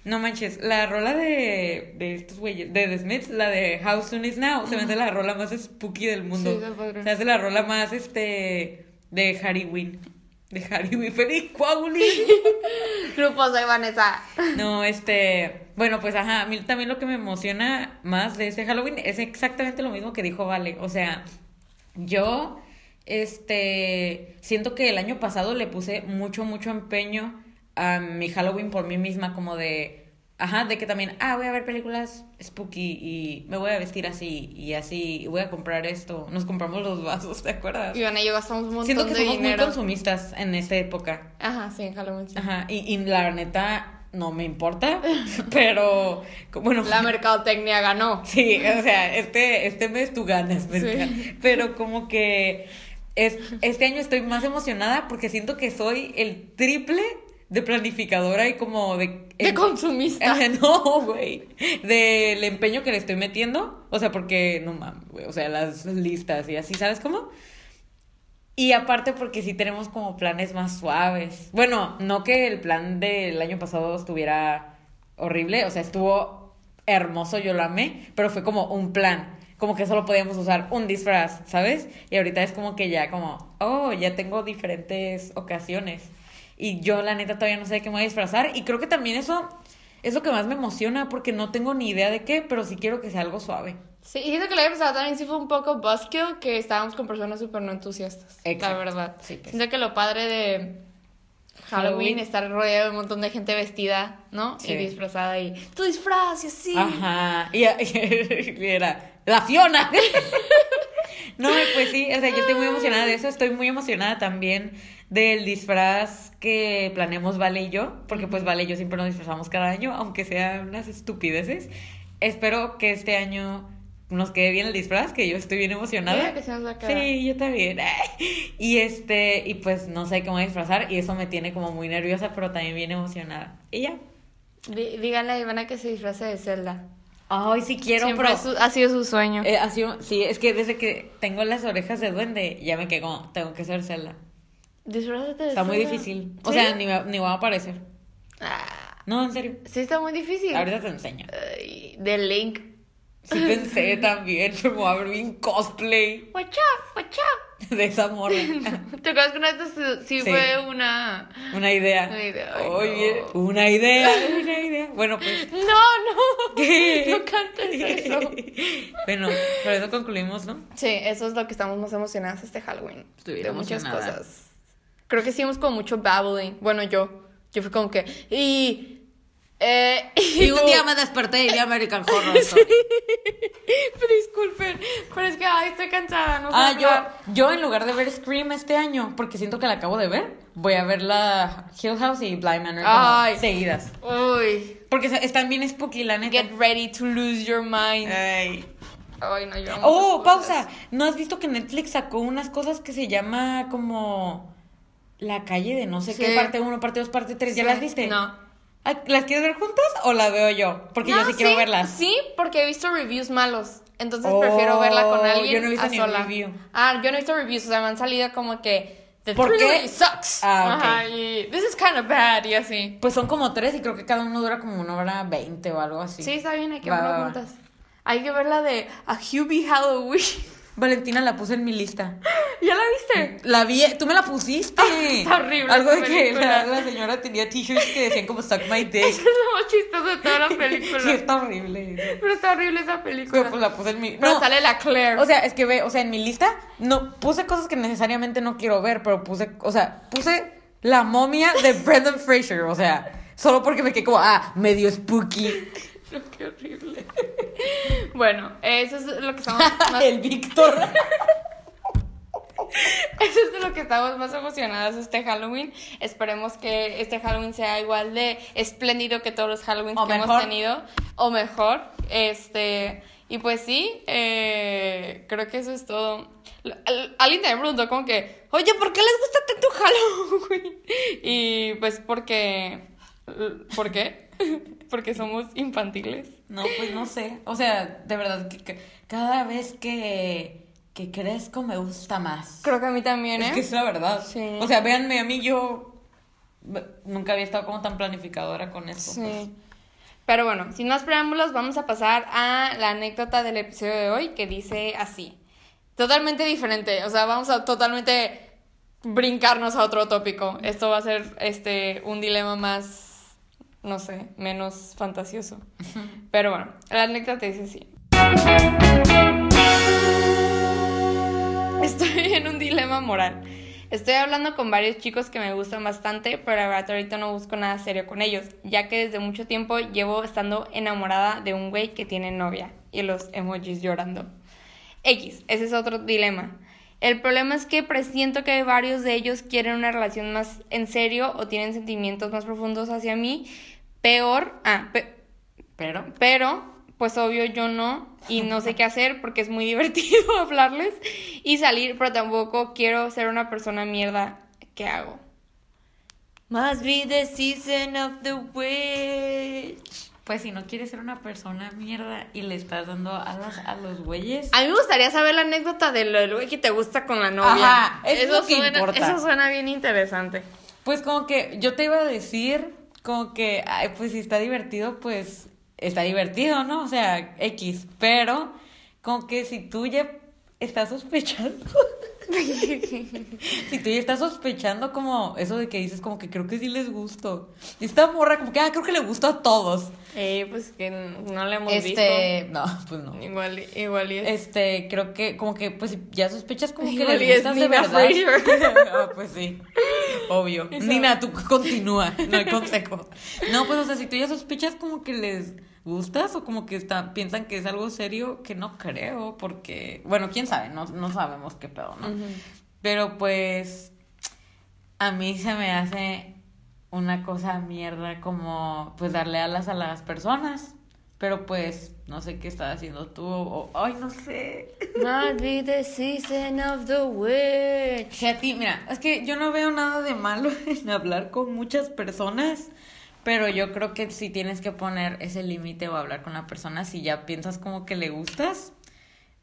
No manches, la rola de, de estos güeyes, de The Smiths, la de How Soon Is Now, se me hace la rola más spooky del mundo. Sí, se hace la rola más, este, de Harry Wynn. De Harry Wynn, Feliz Coauli. Grupo soy Vanessa. No, este, bueno, pues ajá, a mí también lo que me emociona más de este Halloween es exactamente lo mismo que dijo Vale. O sea, yo, este, siento que el año pasado le puse mucho, mucho empeño a mi Halloween por mí misma, como de, ajá, de que también, ah, voy a ver películas spooky y me voy a vestir así y así, y voy a comprar esto. Nos compramos los vasos, ¿te acuerdas? Y bueno, yo gastamos un montón Siento que de somos muy consumistas en esta época. Ajá, sí, en Halloween. sí. Ajá, y, y la neta no me importa, pero bueno, La mercadotecnia ganó. sí, o sea, este, este mes tú ganas. Sí. pero como que es, este año estoy más emocionada porque siento que soy el triple de planificadora y como de... De consumista. No, güey. Del empeño que le estoy metiendo. O sea, porque, no mames, güey. O sea, las listas y así, ¿sabes cómo? Y aparte porque sí tenemos como planes más suaves. Bueno, no que el plan del año pasado estuviera horrible. O sea, estuvo hermoso, yo lo amé. Pero fue como un plan. Como que solo podíamos usar un disfraz, ¿sabes? Y ahorita es como que ya como, oh, ya tengo diferentes ocasiones. Y yo la neta todavía no sé de qué me voy a disfrazar. Y creo que también eso es lo que más me emociona porque no tengo ni idea de qué, pero sí quiero que sea algo suave. Sí, y siento que el año pasado también sí fue un poco buzzkill, que estábamos con personas súper no entusiastas. Exacto. La verdad. Sí, pues. Siento que lo padre de Halloween, Halloween. estar rodeado de un montón de gente vestida, ¿no? Sí. Y disfrazada y tu disfraz y así. Ajá. Y, y era la Fiona. no, pues sí, o sea, yo estoy muy emocionada de eso. Estoy muy emocionada también del disfraz que planeamos Vale y yo, porque pues Vale y yo siempre nos disfrazamos cada año, aunque sean unas estupideces. Espero que este año nos quede bien el disfraz, que yo estoy bien emocionada. Sí, yo también. Y este, y pues no sé cómo disfrazar, y eso me tiene como muy nerviosa, pero también bien emocionada. Y ya. Dí- Díganle a Ivana que se disfrace de Zelda. Ay, sí quiero, Siempre pero su- ha sido su sueño. eh, ha sido- sí, es que desde que tengo las orejas de duende, ya me quedé como, tengo que ser Zelda. Disfrázate de Está muy difícil. O ¿Sí? sea, ni, va- ni va a aparecer. Ah, No, en serio. sí, está muy difícil. Ahorita te enseño. Ay, de Link. Sí pensé también, me voy a ver bien cosplay Watch out, watch out. de esa morra. ¿Te acuerdas que una vez sí, fue una... Una idea. Una idea, ay, Oye, no. una idea, una idea. Bueno, pues. No, no. ¿Qué? No cantes eso. bueno, por eso concluimos, ¿no? Sí, eso es lo que estamos más emocionadas este Halloween. De muchas emocionada. cosas. Creo que hicimos como mucho babbling. Bueno, yo. Yo fui como que. Y. Eh, Y un día me desperté y vi American Horror Story. Disculpen, pero es que ay, estoy cansada, no sé Ah, yo, hablar. yo en lugar de ver Scream este año, porque siento que la acabo de ver, voy a ver la Hill House y Blind Manor Ay. seguidas. Uy. Porque están bien spooky, la neta. Get ready to lose your mind. Ay. Ay, no, yo amo Oh, pausa. cosas. ¿No has visto que Netflix sacó unas cosas que se llama como la calle de no sé qué, Sí. parte 1, parte 2, parte 3? ¿Ya Sí. las viste? No. Ay, ¿Las quieres ver juntas o las veo yo? Porque yo No, sí quiero verlas. Sí, porque he visto reviews malos. Entonces Oh, prefiero verla con alguien. yo no he visto a ni sola. review. Ah, yo no he visto reviews. O sea, me han salido como que. The ¿Por qué? sucks. Ah, ok. Ajá, y this is kind of bad y así. Pues son como tres y creo que cada uno dura como una hora veinte o algo así. Sí, está bien, hay que verlo juntas. Hay que ver la de A Hubie Halloween. Valentina la puse en mi lista. ¿Ya la viste? La vi, tú me la pusiste. está horrible Algo de que la, la señora tenía t-shirts que decían como Suck My Dick. Es lo más chistoso de toda la película. Sí, está horrible. Pero está horrible esa película. Pero pues la puse en mi. Pero No, sale la Claire. O sea, es que ve, o sea, en mi lista no puse cosas que necesariamente no quiero ver, pero puse, o sea, puse la momia de Brendan Fraser, o sea, Solo porque me quedé como, ah, medio spooky. Qué horrible. Bueno, eso es lo que estamos más... El Víctor. Eso es de lo que estamos más emocionadas este Halloween. Esperemos que este Halloween sea igual de espléndido que todos los Halloween O que hemos tenido. O mejor. Este. Y pues sí, eh, creo que eso es todo. Alguien también preguntó como que, oye, ¿por qué les gusta tanto Halloween? Y pues porque... ¿Por qué? Porque somos infantiles. No, pues no sé. O sea, de verdad, que, que cada vez que, que crezco me gusta más. Creo que a mí también, ¿eh? Es que es la verdad. Sí. O sea, véanme, a mí yo nunca había estado como tan planificadora con eso. Sí. pues. Pero bueno, sin más preámbulos, vamos a pasar a la anécdota del episodio de hoy que dice así. Totalmente diferente, o sea, vamos a totalmente brincarnos a otro tópico. Esto va a ser este un dilema más no sé, menos fantasioso. Pero bueno, la anécdota dice así. Estoy en un dilema moral. Estoy hablando con varios chicos que me gustan bastante, pero la verdad ahorita no busco nada serio con ellos, ya que desde mucho tiempo llevo estando enamorada de un güey que tiene novia y los emojis llorando. X, ese es otro dilema. El problema es que presiento que varios de ellos quieren una relación más en serio o tienen sentimientos más profundos hacia mí. Peor, ah, pe- Pero, pero, pues obvio yo no y no sé qué hacer porque es muy divertido hablarles y salir, pero tampoco quiero ser una persona mierda. ¿Qué hago? Must be the season of the witch. pues si no quieres ser una persona mierda y le estás dando alas a los güeyes. A mí me gustaría saber la anécdota del del güey que te gusta con la novia. Ajá, eso que suena, importa. Eso suena bien interesante. Pues como que yo te iba a decir, como que, ay, pues si está divertido, pues está divertido, ¿no? O sea, X. Pero, como que si tú ya estás sospechando. si tú ya estás sospechando como eso de que dices como que creo que sí les gusto. Y esta morra como que, ah, creo que le gusta a todos. Eh, pues que no le hemos Este, no, pues no. visto. Igual, igual y es. Este, creo que como que pues ya sospechas como que Igual y les es gustas de verdad. Fraser. Ah, pues sí. Obvio. Eso. Nina, tú continúa, no hay consejo. No, pues o sea, si tú ya sospechas como que les gustas o como que está, piensan que es algo serio, que no creo, porque, bueno, quién sabe, no, no sabemos qué pedo, ¿no? Pero pues a mí se me hace una cosa mierda como pues darle alas a las personas. Pero pues no sé qué estás haciendo tú o ay no sé. Must be the season of the witch. Ti, mira, es que yo no veo nada de malo en hablar con muchas personas, pero yo creo que si tienes que poner ese límite o hablar con la persona si ya piensas como que le gustas,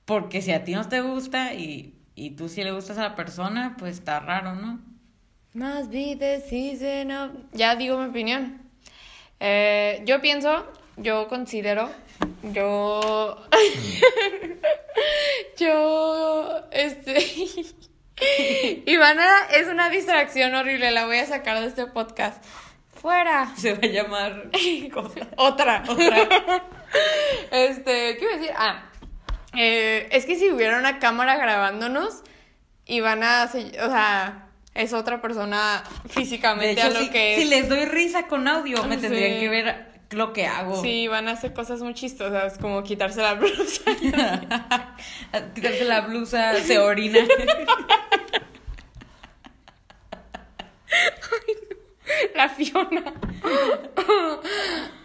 porque si a ti no te gusta y, y tú sí le gustas a la persona, pues está raro, ¿no? Must be the season of... Ya digo mi opinión. Eh, yo pienso, yo considero, yo... yo, este... Ivana es una distracción horrible, la voy a sacar de este podcast. Fuera. Se va a llamar cosa. Otra. Otra. este, ¿qué iba a decir? Ah, eh, es que si hubiera una cámara grabándonos, Ivana, se- o sea, es otra persona físicamente hecho, a lo si, que si es. les doy risa con audio, me Sí. tendrían que ver lo que hago. Sí, van a hacer cosas muy chistosas, como quitarse la blusa. Quitarse la blusa, se orina. La Fiona.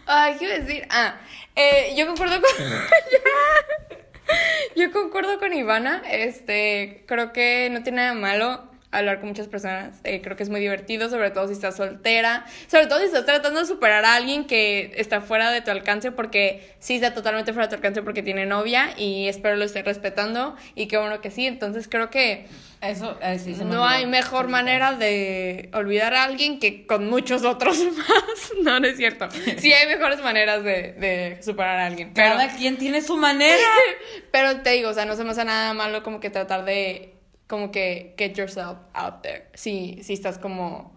Ay, ¿qué decir? Ah, eh, yo concuerdo con. yo concuerdo con Ivana. Este, creo que no tiene nada malo hablar con muchas personas. Eh, creo que es muy divertido, sobre todo si estás soltera. Sobre todo si estás tratando de superar a alguien que está fuera de tu alcance, porque sí está totalmente fuera de tu alcance porque tiene novia y espero lo esté respetando. Y qué bueno que sí. Entonces creo que Eso, eh, sí, se me no olvidó. hay mejor manera de olvidar a alguien que con muchos otros más. No, no es cierto. Sí hay mejores maneras de, de superar a alguien. Pero, Cada quien tiene su manera. pero te digo, o sea, no se me hace nada malo como que tratar de, como que get yourself out there. Si, si estás como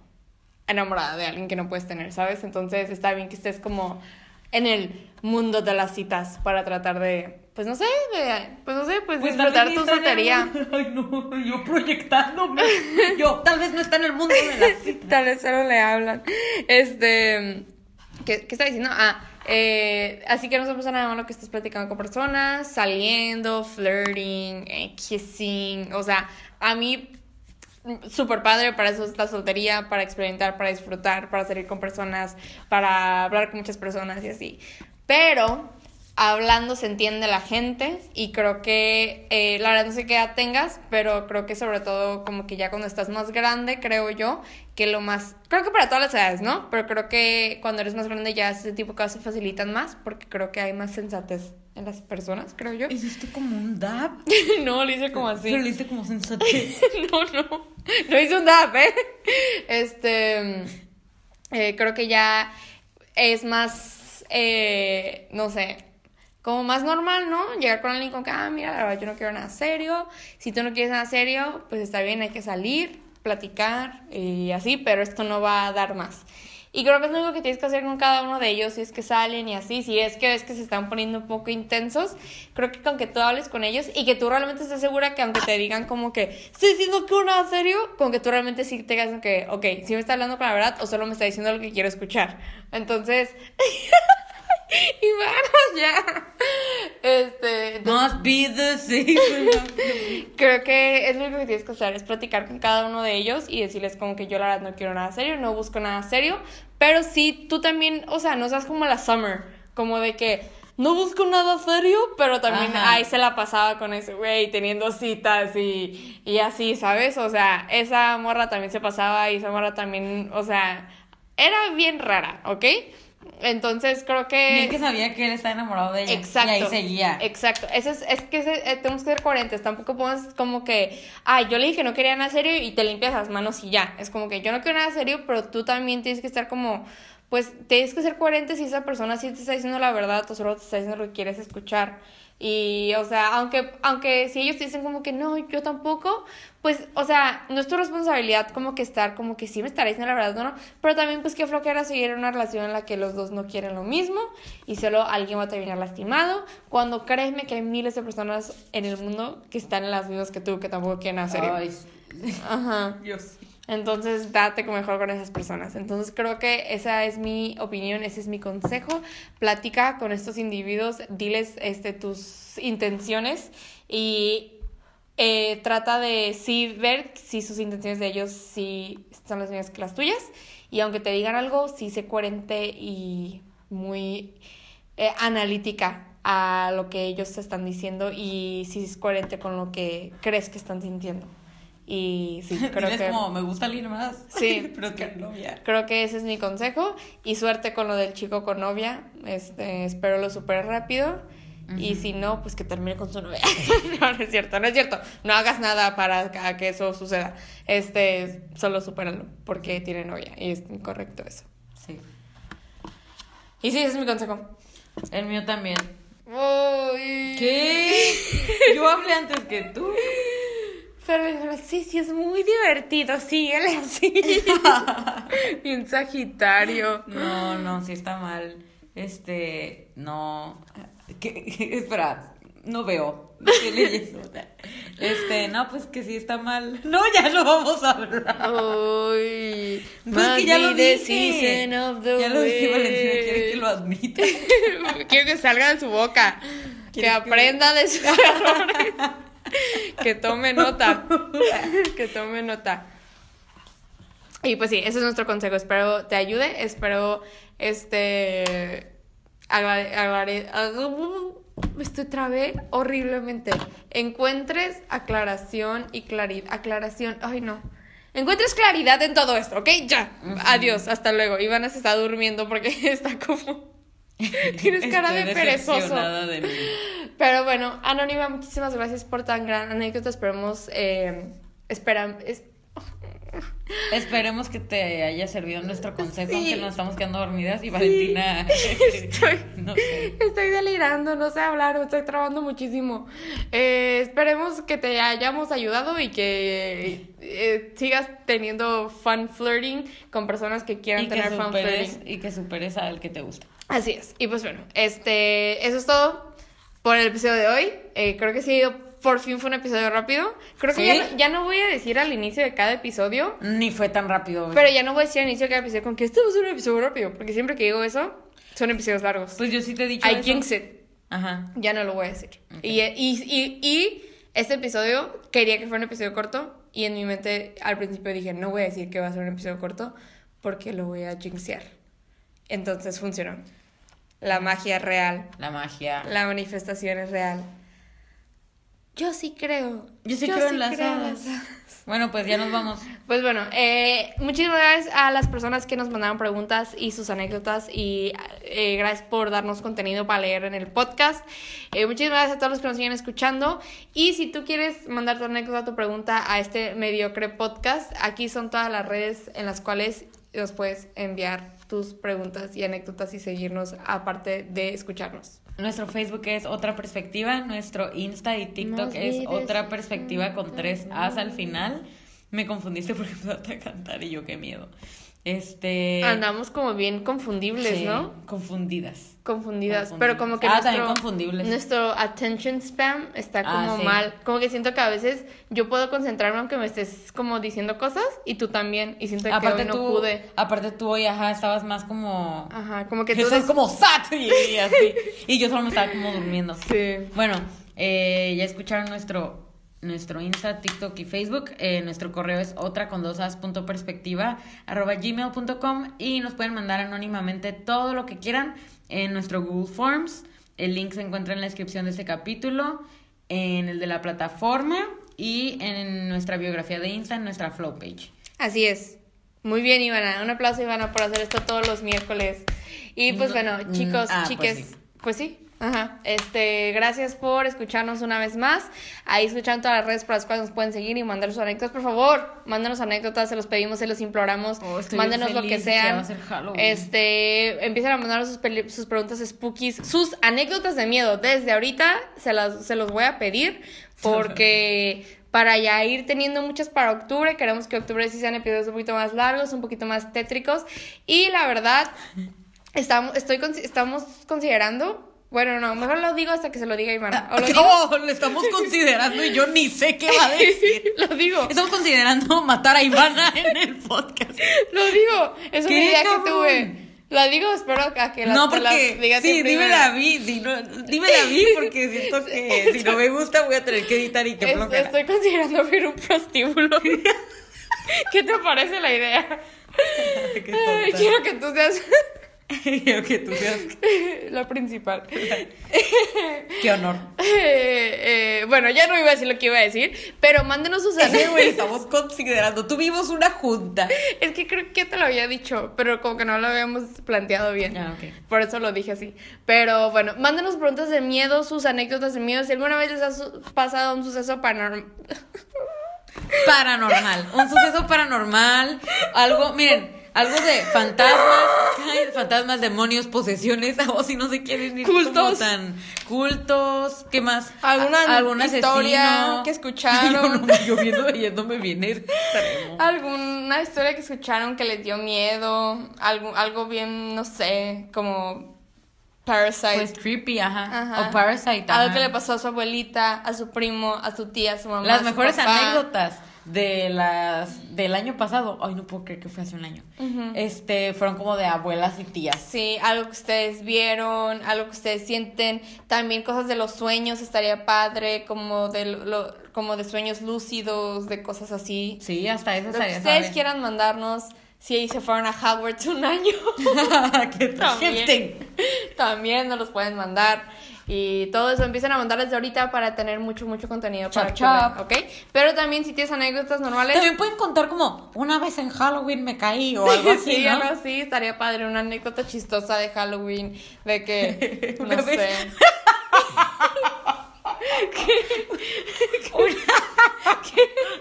enamorada de alguien que no puedes tener, ¿sabes? Entonces está bien que estés como en el mundo de las citas para tratar de, pues no sé, de, pues no sé, pues, Pues disfrutar tu en soltería. Ay, no, yo proyectándome. Yo, tal vez no está en el mundo de la cita. Tal vez solo le hablan. Este, ¿qué, qué está diciendo? Ah, eh, así que no se pasa nada malo que estés platicando con personas, saliendo, flirting, eh, kissing. O sea, a mí súper padre, para eso es la soltería, para experimentar, para disfrutar, para salir con personas, para hablar con muchas personas y así. Pero hablando se entiende la gente y creo que, eh, la verdad no sé qué tengas, pero creo que sobre todo como que ya cuando estás más grande, creo yo, que lo más, creo que para todas las edades, ¿no? Pero creo que cuando eres más grande ya ese tipo de cosas se facilitan más porque creo que hay más sensatez en las personas, creo yo. ¿Hiciste como un dab? no, lo hice como así. Pero lo hice como sensatez. no, no, no hice un dab, ¿eh? Este, eh, creo que ya es más, eh, no sé, como más normal, ¿no? Llegar con alguien con que, ah, mira, la verdad yo no quiero nada serio. Si tú no quieres nada serio, pues está bien, hay que salir, platicar y así, pero esto no va a dar más. Y creo que es lo único que tienes que hacer con cada uno de ellos, si es que salen y así, si es que ves que se están poniendo un poco intensos, creo que con que tú hables con ellos y que tú realmente estés segura que aunque te digan como que estoy diciendo que nada serio, con que tú realmente sí te digas que, ok, si me está hablando con la verdad o solo me está diciendo lo que quiero escuchar. Entonces... y bueno, ya. Este. Must be the Creo que es lo único que tienes que hacer, es platicar con cada uno de ellos y decirles como que yo la verdad no quiero nada serio, no busco nada serio, pero sí tú también, o sea, no seas como la Summer, como de que no busco nada serio, pero también ahí se la pasaba con ese güey, teniendo citas y, y así, ¿sabes? O sea, esa morra también se pasaba y esa morra también, o sea, era bien rara, ¿ok? Entonces creo que. Bien que sabía que él estaba enamorado de ella. Exacto. Y ahí seguía. Exacto. Eso es, es que eh, tenemos que ser coherentes. Tampoco podemos como que. Ay, yo le dije que no quería nada serio y te limpias las manos y ya. Es como que yo no quiero nada serio, pero tú también tienes que estar como. Pues tienes que ser coherente si esa persona sí te está diciendo la verdad o solo te está diciendo lo que quieres escuchar. Y, o sea, aunque, aunque si ellos te dicen como que no, yo tampoco, pues, o sea, no es tu responsabilidad como que estar, como que sí me estará diciendo la verdad, ¿no? Pero también, pues, qué flojera seguir en una relación en la que los dos no quieren lo mismo y solo alguien va a terminar lastimado. Cuando créeme que hay miles de personas en el mundo que están en las mismas que tú, que tampoco quieren hacer. Ay, Ajá. Dios. Entonces, date mejor con esas personas. Entonces, creo que esa es mi opinión, ese es mi consejo. Platica con estos individuos, diles este, tus intenciones y eh, trata de sí ver si sus intenciones de ellos sí son las mismas que las tuyas. Y aunque te digan algo, sí sé coherente y muy eh, analítica a lo que ellos te están diciendo y si es coherente con lo que crees que están sintiendo. Y sí, creo que. como, me gusta alguien más. Sí. pero que novia. Creo que ese es mi consejo. Y suerte con lo del chico con novia. Este, espero lo súper rápido. Y si no, pues que termine con su novia. no, no es cierto, no es cierto. No hagas nada para que eso suceda. Este, solo supéralo porque tiene novia. Y es incorrecto eso. Sí. Y sí, ese es mi consejo. El mío también. ¿Qué? Yo hablé antes que tú. Pero sí, sí, es muy divertido, síguele así. Bien sagitario. No, no, sí está mal. Este, no. ¿Qué? Espera, no veo. Este, no, pues que sí está mal. No, ya no vamos a hablar. Uy, pues que ya lo dije. ya lo dije, Valentina, quiere que lo admita. Quiero que salga de su boca. Que aprenda de sus errores. que tome nota. que tome nota. Y pues sí, ese es nuestro consejo. Espero te ayude. Espero este. Me estoy trabé horriblemente. Encuentres aclaración y claridad. Aclaración. Ay, no. Encuentres claridad en todo esto, ¿ok? Ya. Adiós. Hasta luego. Ivana se está durmiendo porque está como. Tienes cara de perezoso. De Pero bueno, Anónima, muchísimas gracias por tan gran anécdota. Esperemos. Eh, esperan, Esperemos que te haya servido nuestro consejo, aunque nos estamos quedando dormidas y Valentina. Estoy, estoy delirando, no sé hablar, estoy trabajando muchísimo. Eh, esperemos que te hayamos ayudado y que eh, sigas teniendo fun flirting con personas que quieran tener fun flirting. Y que superes al que te gusta. Así es. Y pues bueno, este, eso es todo por el episodio de hoy. Eh, creo que sí por fin fue un episodio rápido. Creo que ya, no, ya no voy a decir al inicio de cada episodio, Ni fue tan rápido. güey. pero ya no voy a decir al inicio de cada episodio con que este va a ser un episodio rápido, porque siempre que digo eso, son episodios largos. Pues yo sí te he dicho I eso. jinx it. Ajá. Ya no lo voy a decir. Y, y, y, y este episodio quería que fuera un episodio corto y en mi mente al principio dije, no voy a decir que va a ser un episodio corto porque lo voy a jinxear. Entonces funcionó. La magia es real. La magia. La manifestación es real. Yo sí creo. Yo sí creo en las creo hadas. Bueno, pues ya nos vamos. Pues bueno, eh, muchísimas gracias a las personas que nos mandaron preguntas y sus anécdotas y eh, gracias por darnos contenido para leer en el podcast. Eh, muchísimas gracias a todos los que nos siguen escuchando y si tú quieres mandar tu anécdota, tu pregunta a este mediocre podcast, aquí son todas las redes en las cuales nos puedes enviar tus preguntas y anécdotas y seguirnos aparte de escucharnos. Nuestro Facebook es Otra Perspectiva, nuestro Insta y TikTok es Otra Perspectiva con tres As al final. Me confundiste porque empezaste a cantar y yo qué miedo. Este... Andamos como bien confundibles, sí, ¿no? Confundidas. Confundidas, pero como que Ah, nuestro, también confundibles. nuestro attention spam está Ah, como sí. mal. Como que siento que a veces yo puedo concentrarme aunque me estés como diciendo cosas y tú también. Y siento que hoy no pude. aparte tú hoy, ajá, estabas más como... Ajá, como que tú estás des- como SAT y así. Y yo solo me estaba como durmiendo. Sí. Bueno, eh, ya escucharon nuestro, nuestro Insta, TikTok y Facebook. Eh, nuestro correo es otra con dos as punto perspectiva arroba gmail.com y nos pueden mandar anónimamente todo lo que quieran en nuestro Google Forms. El link se encuentra en la descripción de este capítulo, en el de la plataforma y en nuestra biografía de Insta, en nuestra flow page. Así es. Muy bien, Ivana. Un aplauso, Ivana, por hacer esto todos los miércoles. Y pues No, bueno, mm, chicos, ah, pues chiques. sí. Pues sí. Ajá. Este, gracias por escucharnos una vez más. Ahí escuchan todas las redes por las cuales nos pueden seguir y mandar sus anécdotas. Por favor, mándanos anécdotas, se los pedimos, se los imploramos. Oh, Mándenos lo que sean. Este, empiecen a mandar sus, sus preguntas spookies, sus anécdotas de miedo. Desde ahorita se, las, se los voy a pedir porque para ya ir teniendo muchas para octubre, queremos que octubre sí sean episodios un poquito más largos, un poquito más tétricos. Y la verdad, estamos, estoy, estamos considerando, bueno, no, mejor lo digo hasta que se lo diga Iván. O lo digo, Oh, lo estamos considerando y yo ni sé qué va a decir. lo digo, Estamos considerando matar a Ivana en el podcast. lo digo. Es una ¿Qué, idea que tuve. La digo, espero a que la, no, la porque. digas sí, dímela a mí. Si no, dímela a mí porque siento que si no me gusta voy a tener que editar y que flojera. estoy considerando abrir un prostíbulo. ¿Qué te parece la idea? Ay, quiero que tú seas Quiero que tú seas. la principal. Qué honor. Eh, eh, bueno, ya no iba a decir lo que iba a decir, pero mándenos sus Sí, anécdotas. estamos considerando. Tuvimos una junta. Es que creo que te lo había dicho, pero como que no lo habíamos planteado bien. Ah. Por eso lo dije así. Pero bueno, mándenos preguntas de miedo, sus anécdotas de miedo. Si alguna vez les ha pasado un suceso paranormal. Paranormal. Un suceso paranormal. Algo, miren, algo de fantasmas. ay, fantasmas, demonios, posesiones. O si no se quieren ir como Cultos. tan cultos. ¿Qué más? Alguna A- algún historia asesino. que escucharon. Yo, no, yo viendo, extremo. Alguna historia que escucharon que les dio miedo. Algo, algo bien, no sé, como Parasite. Pues creepy, ajá. Ajá. O Parasite. Algo ajá. que le pasó a su abuelita, a su primo, a su tía, a su mamá. a Las su mejores papá. anécdotas de las del año pasado. Ay, no puedo creer que fue hace un año. Este, fueron como de abuelas y tías. Sí, algo que ustedes vieron, algo que ustedes sienten, también cosas de los sueños estaría padre, como de lo, como de sueños lúcidos, de cosas así. Sí, hasta eso Lo que estaría ustedes suave. quieran mandarnos, si se fueron a Hogwarts un año, También. también nos los pueden mandar. Y todo eso empiezan a mandar desde ahorita para tener mucho, mucho contenido para Chap, que vean, ¿ok? Pero también si tienes anécdotas normales, También pueden contar como una vez en Halloween me caí o algo así, sí, ¿no? algo así, estaría padre, una anécdota chistosa de Halloween, de que, no Una vez- sé.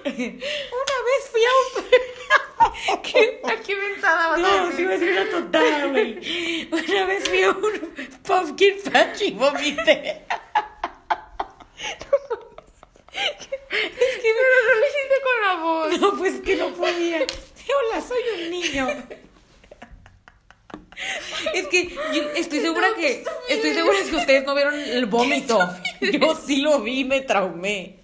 Una vez fui a un... ¿Qué? ¿A qué mentada vas a No, sí a decir una tontada, güey. Una vez fui a un pumpkin patch y vomité. Es que pero no lo hiciste con la voz. No, pues que no podía. Hola, soy un niño. Es que yo estoy segura que estoy segura que ustedes no vieron el vómito. Yo sí lo vi, me traumé.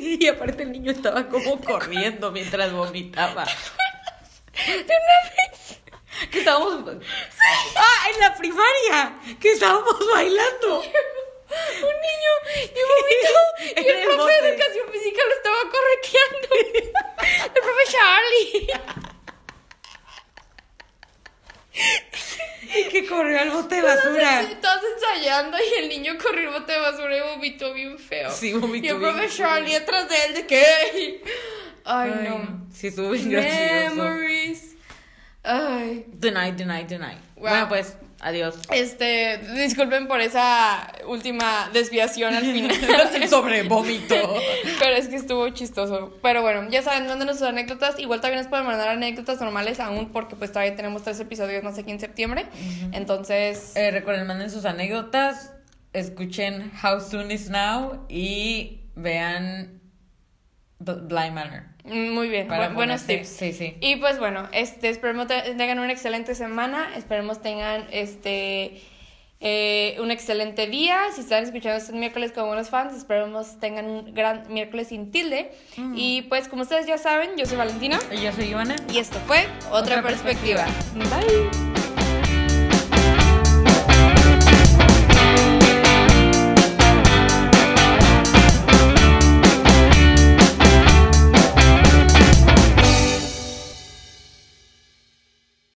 Y aparte el niño estaba como corriendo mientras vomitaba. De una vez. Que estábamos. Ah, en la primaria. Que estábamos bailando. Un niño y vomitó y el el profe de bote. educación física lo estaba correteando. El profe Charlie. Y que corrió al bote de basura. Estás ensayando y el niño corrió al bote de basura y vomitó bien feo. Sí, vomitó Y el bien profe feo. Charlie atrás de él de qué. Ay, Ay, no. Sí, estuvo bien gracioso. Memories. Ay. Tonight, tonight, tonight. Wow. Bueno, pues, adiós. Este, disculpen por esa última desviación al final. Sobre vómito. Pero es que estuvo chistoso. Pero bueno, ya saben, mándenos sus anécdotas. Igual también nos pueden mandar anécdotas normales aún porque pues todavía tenemos tres episodios más aquí en septiembre. Entonces, Eh, recuerden, manden sus anécdotas, escuchen How Soon Is Now y vean Blind Manor. muy bien, bu- buenos tips. Sí, sí. Y pues bueno, este, esperemos te- tengan una excelente semana, esperemos tengan este eh, un excelente día. Si están escuchando este miércoles como buenos fans, esperemos tengan un gran miércoles sin tilde. Y pues como ustedes ya saben, yo soy Valentina Y yo soy Ivana. y esto fue Otra, Otra perspectiva. Bye.